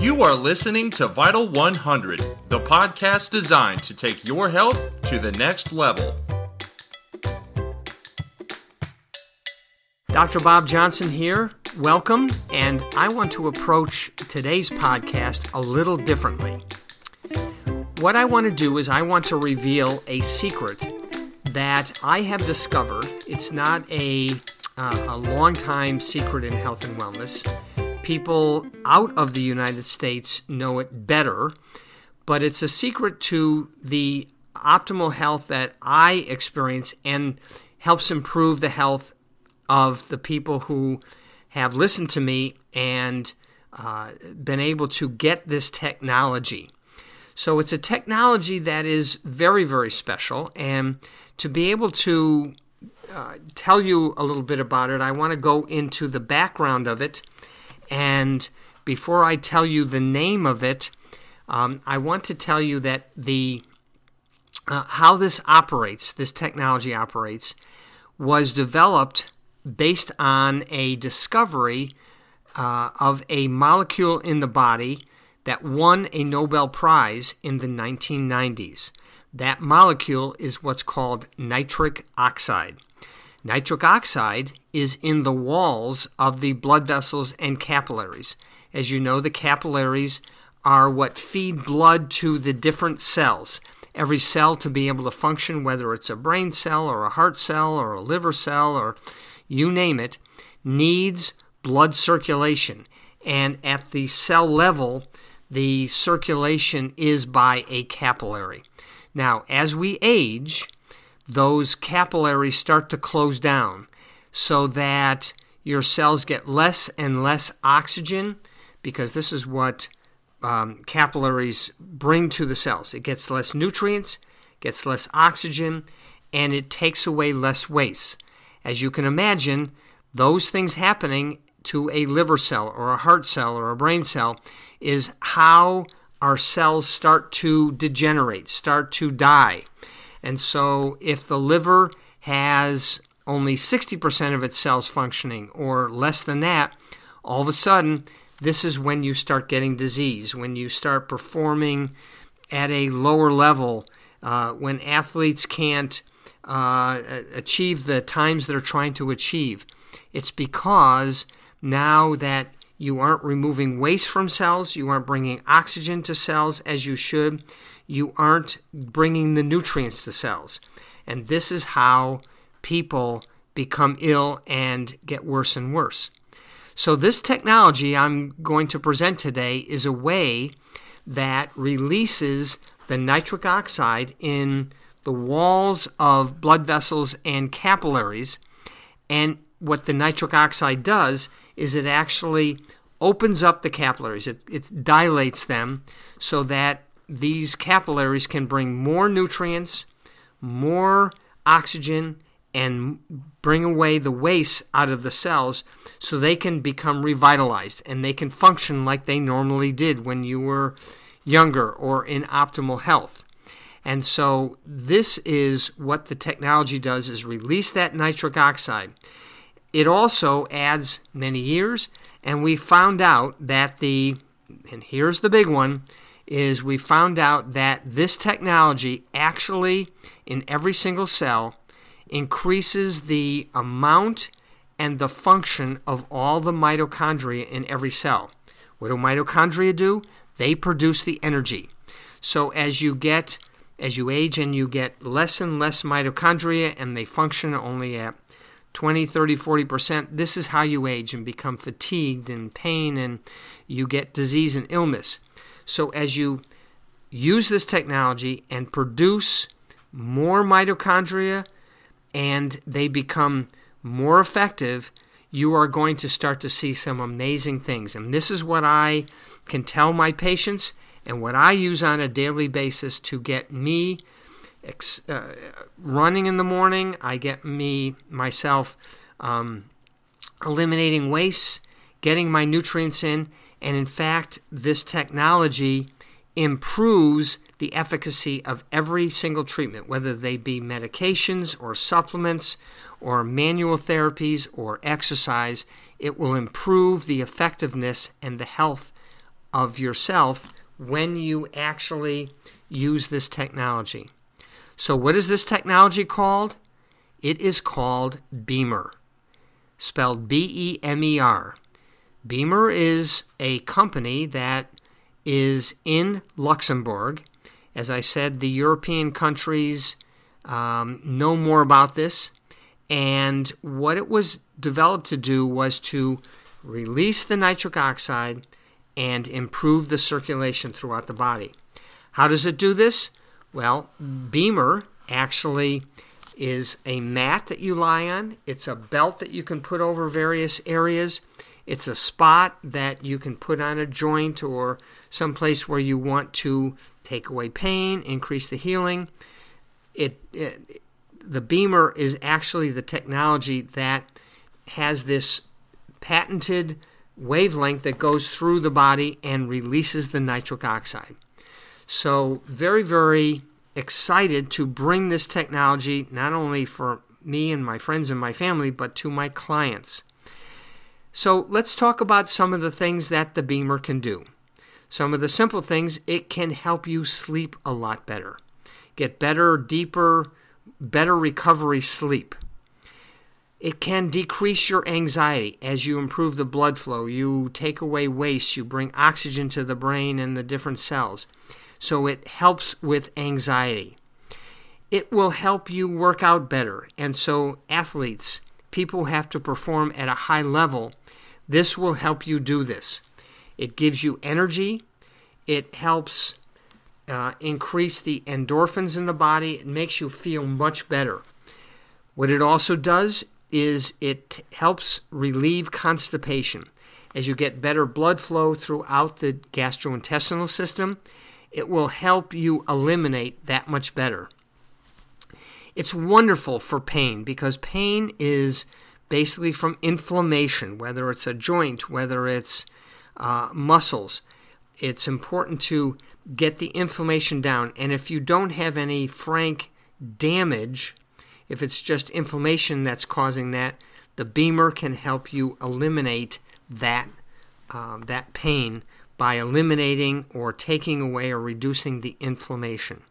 You are listening to Vital 100, the podcast designed to take your health to the next level. Dr. Bob Johnson here. Welcome, and I want to approach today's podcast a little differently. What I want to do is, I want to reveal a secret that I have discovered. It's not a, uh, a long time secret in health and wellness. People out of the United States know it better, but it's a secret to the optimal health that I experience and helps improve the health of the people who have listened to me and uh, been able to get this technology. So it's a technology that is very, very special. And to be able to uh, tell you a little bit about it, I want to go into the background of it. And before I tell you the name of it, um, I want to tell you that the uh, how this operates, this technology operates, was developed based on a discovery uh, of a molecule in the body that won a Nobel Prize in the 1990s. That molecule is what's called nitric oxide. Nitric oxide is in the walls of the blood vessels and capillaries. As you know, the capillaries are what feed blood to the different cells. Every cell to be able to function, whether it's a brain cell or a heart cell or a liver cell or you name it, needs blood circulation. And at the cell level, the circulation is by a capillary. Now, as we age, those capillaries start to close down so that your cells get less and less oxygen because this is what um, capillaries bring to the cells. It gets less nutrients, gets less oxygen, and it takes away less waste. As you can imagine, those things happening to a liver cell or a heart cell or a brain cell is how our cells start to degenerate, start to die. And so if the liver has only 60% of its cells functioning or less than that, all of a sudden, this is when you start getting disease, when you start performing at a lower level, uh, when athletes can't uh, achieve the times they're trying to achieve. It's because now that you aren't removing waste from cells, you aren't bringing oxygen to cells as you should, you aren't bringing the nutrients to cells. And this is how people become ill and get worse and worse. So, this technology I'm going to present today is a way that releases the nitric oxide in the walls of blood vessels and capillaries. And what the nitric oxide does is it actually opens up the capillaries, it, it dilates them so that these capillaries can bring more nutrients, more oxygen, and bring away the waste out of the cells so they can become revitalized and they can function like they normally did when you were younger or in optimal health. And so this is what the technology does is release that nitric oxide. It also adds many years and we found out that the and here's the big one is we found out that this technology actually in every single cell increases the amount and the function of all the mitochondria in every cell. What do mitochondria do? They produce the energy. So as you get as you age and you get less and less mitochondria and they function only at 20, 30, 40%, this is how you age and become fatigued and pain and you get disease and illness. So as you use this technology and produce more mitochondria and they become more effective, you are going to start to see some amazing things. And this is what I can tell my patients and what I use on a daily basis to get me ex- uh, running in the morning. I get me myself um, eliminating waste, getting my nutrients in, and in fact, this technology improves the efficacy of every single treatment, whether they be medications or supplements or manual therapies or exercise. It will improve the effectiveness and the health of yourself when you actually use this technology. So, what is this technology called? It is called BEMER, spelled B E M E R. BEMER is a company that is in Luxembourg. As I said, the European countries um, know more about this. And what it was developed to do was to release the nitric oxide and improve the circulation throughout the body. How does it do this? Well, BEMER actually is a mat that you lie on, it's a belt that you can put over various areas. It's a spot that you can put on a joint or someplace where you want to take away pain, increase the healing. It, it, the BEMER is actually the technology that has this patented wavelength that goes through the body and releases the nitric oxide. So, very, very excited to bring this technology not only for me and my friends and my family, but to my clients. So, let's talk about some of the things that the BEMER can do. Some of the simple things, it can help you sleep a lot better, get better, deeper, better recovery sleep. It can decrease your anxiety as you improve the blood flow. You take away waste, you bring oxygen to the brain and the different cells. So it helps with anxiety. It will help you work out better. And so, athletes, people have to perform at a high level, this will help you do this. It gives you energy, it helps uh, increase the endorphins in the body, it makes you feel much better. What it also does is it helps relieve constipation. As you get better blood flow throughout the gastrointestinal system, it will help you eliminate that much better. It's wonderful for pain because pain is basically from inflammation, whether it's a joint, whether it's uh, muscles. It's important to get the inflammation down. And if you don't have any frank damage, if it's just inflammation that's causing that, the BEMER can help you eliminate that, uh, that pain by eliminating or taking away or reducing the inflammation.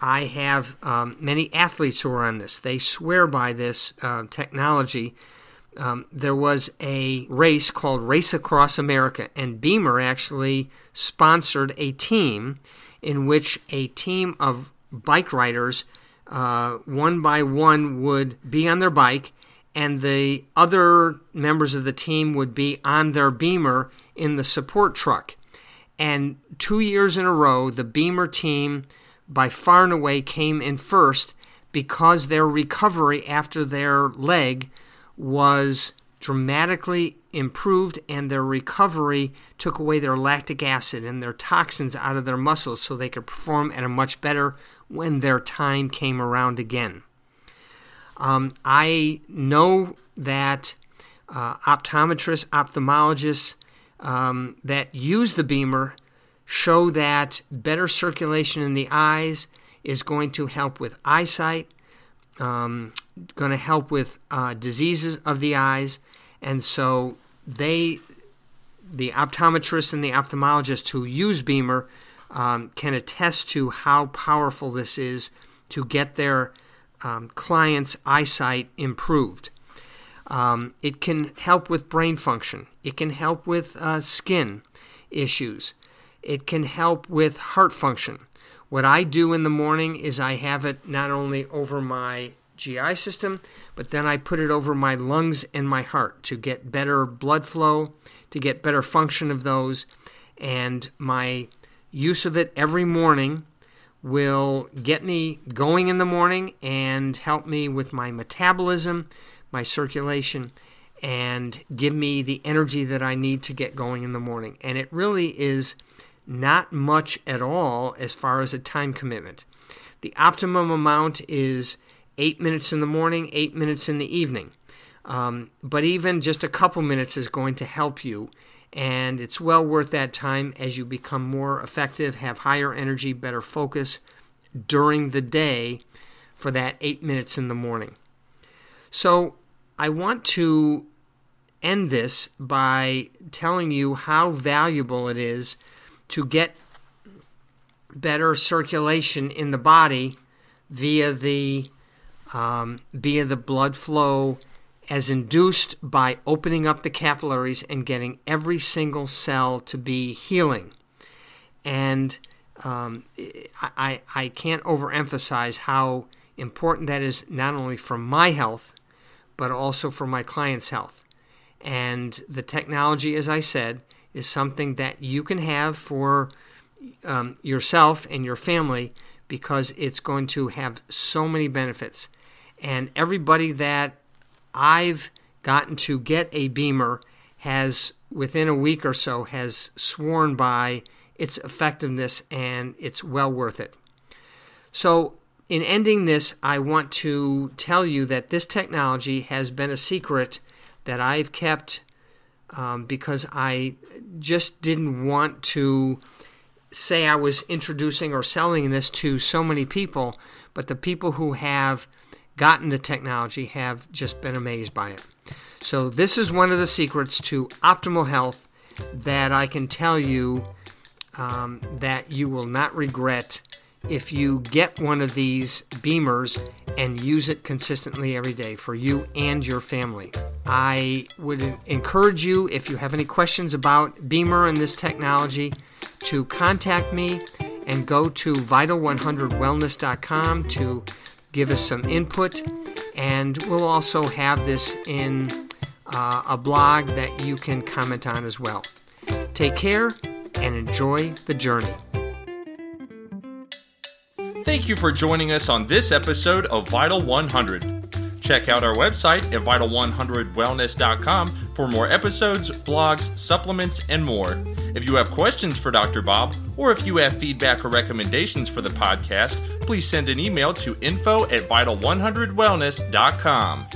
I have um, many athletes who are on this. They swear by this uh, technology. Um, there was a race called Race Across America, and BEMER actually sponsored a team in which a team of bike riders uh, one by one would be on their bike, and the other members of the team would be on their BEMER in the support truck. And two years in a row, the BEMER team, by far and away, came in first because their recovery after their leg was dramatically improved and their recovery took away their lactic acid and their toxins out of their muscles so they could perform at a much better when their time came around again. Um, I know that uh, optometrists, ophthalmologists um, that use the BEMER show that better circulation in the eyes is going to help with eyesight, um, going to help with uh, diseases of the eyes, and so they, the optometrists and the ophthalmologists who use BEMER, um, can attest to how powerful this is to get their um, clients' eyesight improved. Um, it can help with brain function. It can help with uh, skin issues. It can help with heart function. What I do in the morning is I have it not only over my GI system, but then I put it over my lungs and my heart to get better blood flow, to get better function of those, and my use of it every morning will get me going in the morning and help me with my metabolism, my circulation, and give me the energy that I need to get going in the morning. And it really is not much at all as far as a time commitment. The optimum amount is eight minutes in the morning, eight minutes in the evening. Um, but even just a couple minutes is going to help you and it's well worth that time as you become more effective, have higher energy, better focus during the day for that eight minutes in the morning. So, I want to end this by telling you how valuable it is to get better circulation in the body via the um, via the blood flow as induced by opening up the capillaries and getting every single cell to be healing. And um, I, I can't overemphasize how important that is not only for my health, but also for my client's health. And the technology, as I said, is something that you can have for um, yourself and your family because it's going to have so many benefits. And everybody that I've gotten to get a BEMER has, within a week or so, has sworn by its effectiveness and it's well worth it. So, in ending this, I want to tell you that this technology has been a secret that I've kept um, because I just didn't want to say I was introducing or selling this to so many people, but the people who have gotten the technology have just been amazed by it. So, this is one of the secrets to optimal health that I can tell you um, that you will not regret if you get one of these BEMERs and use it consistently every day for you and your family. I would encourage you, if you have any questions about BEMER and this technology, to contact me and go to vital100wellness.com to give us some input. And we'll also have this in uh, a blog that you can comment on as well. Take care and enjoy the journey. Thank you for joining us on this episode of Vital 100. Check out our website at vital100wellness.com for more episodes, blogs, supplements, and more. If you have questions for Dr. Bob, or if you have feedback or recommendations for the podcast, please send an email to info at vital100wellness.com.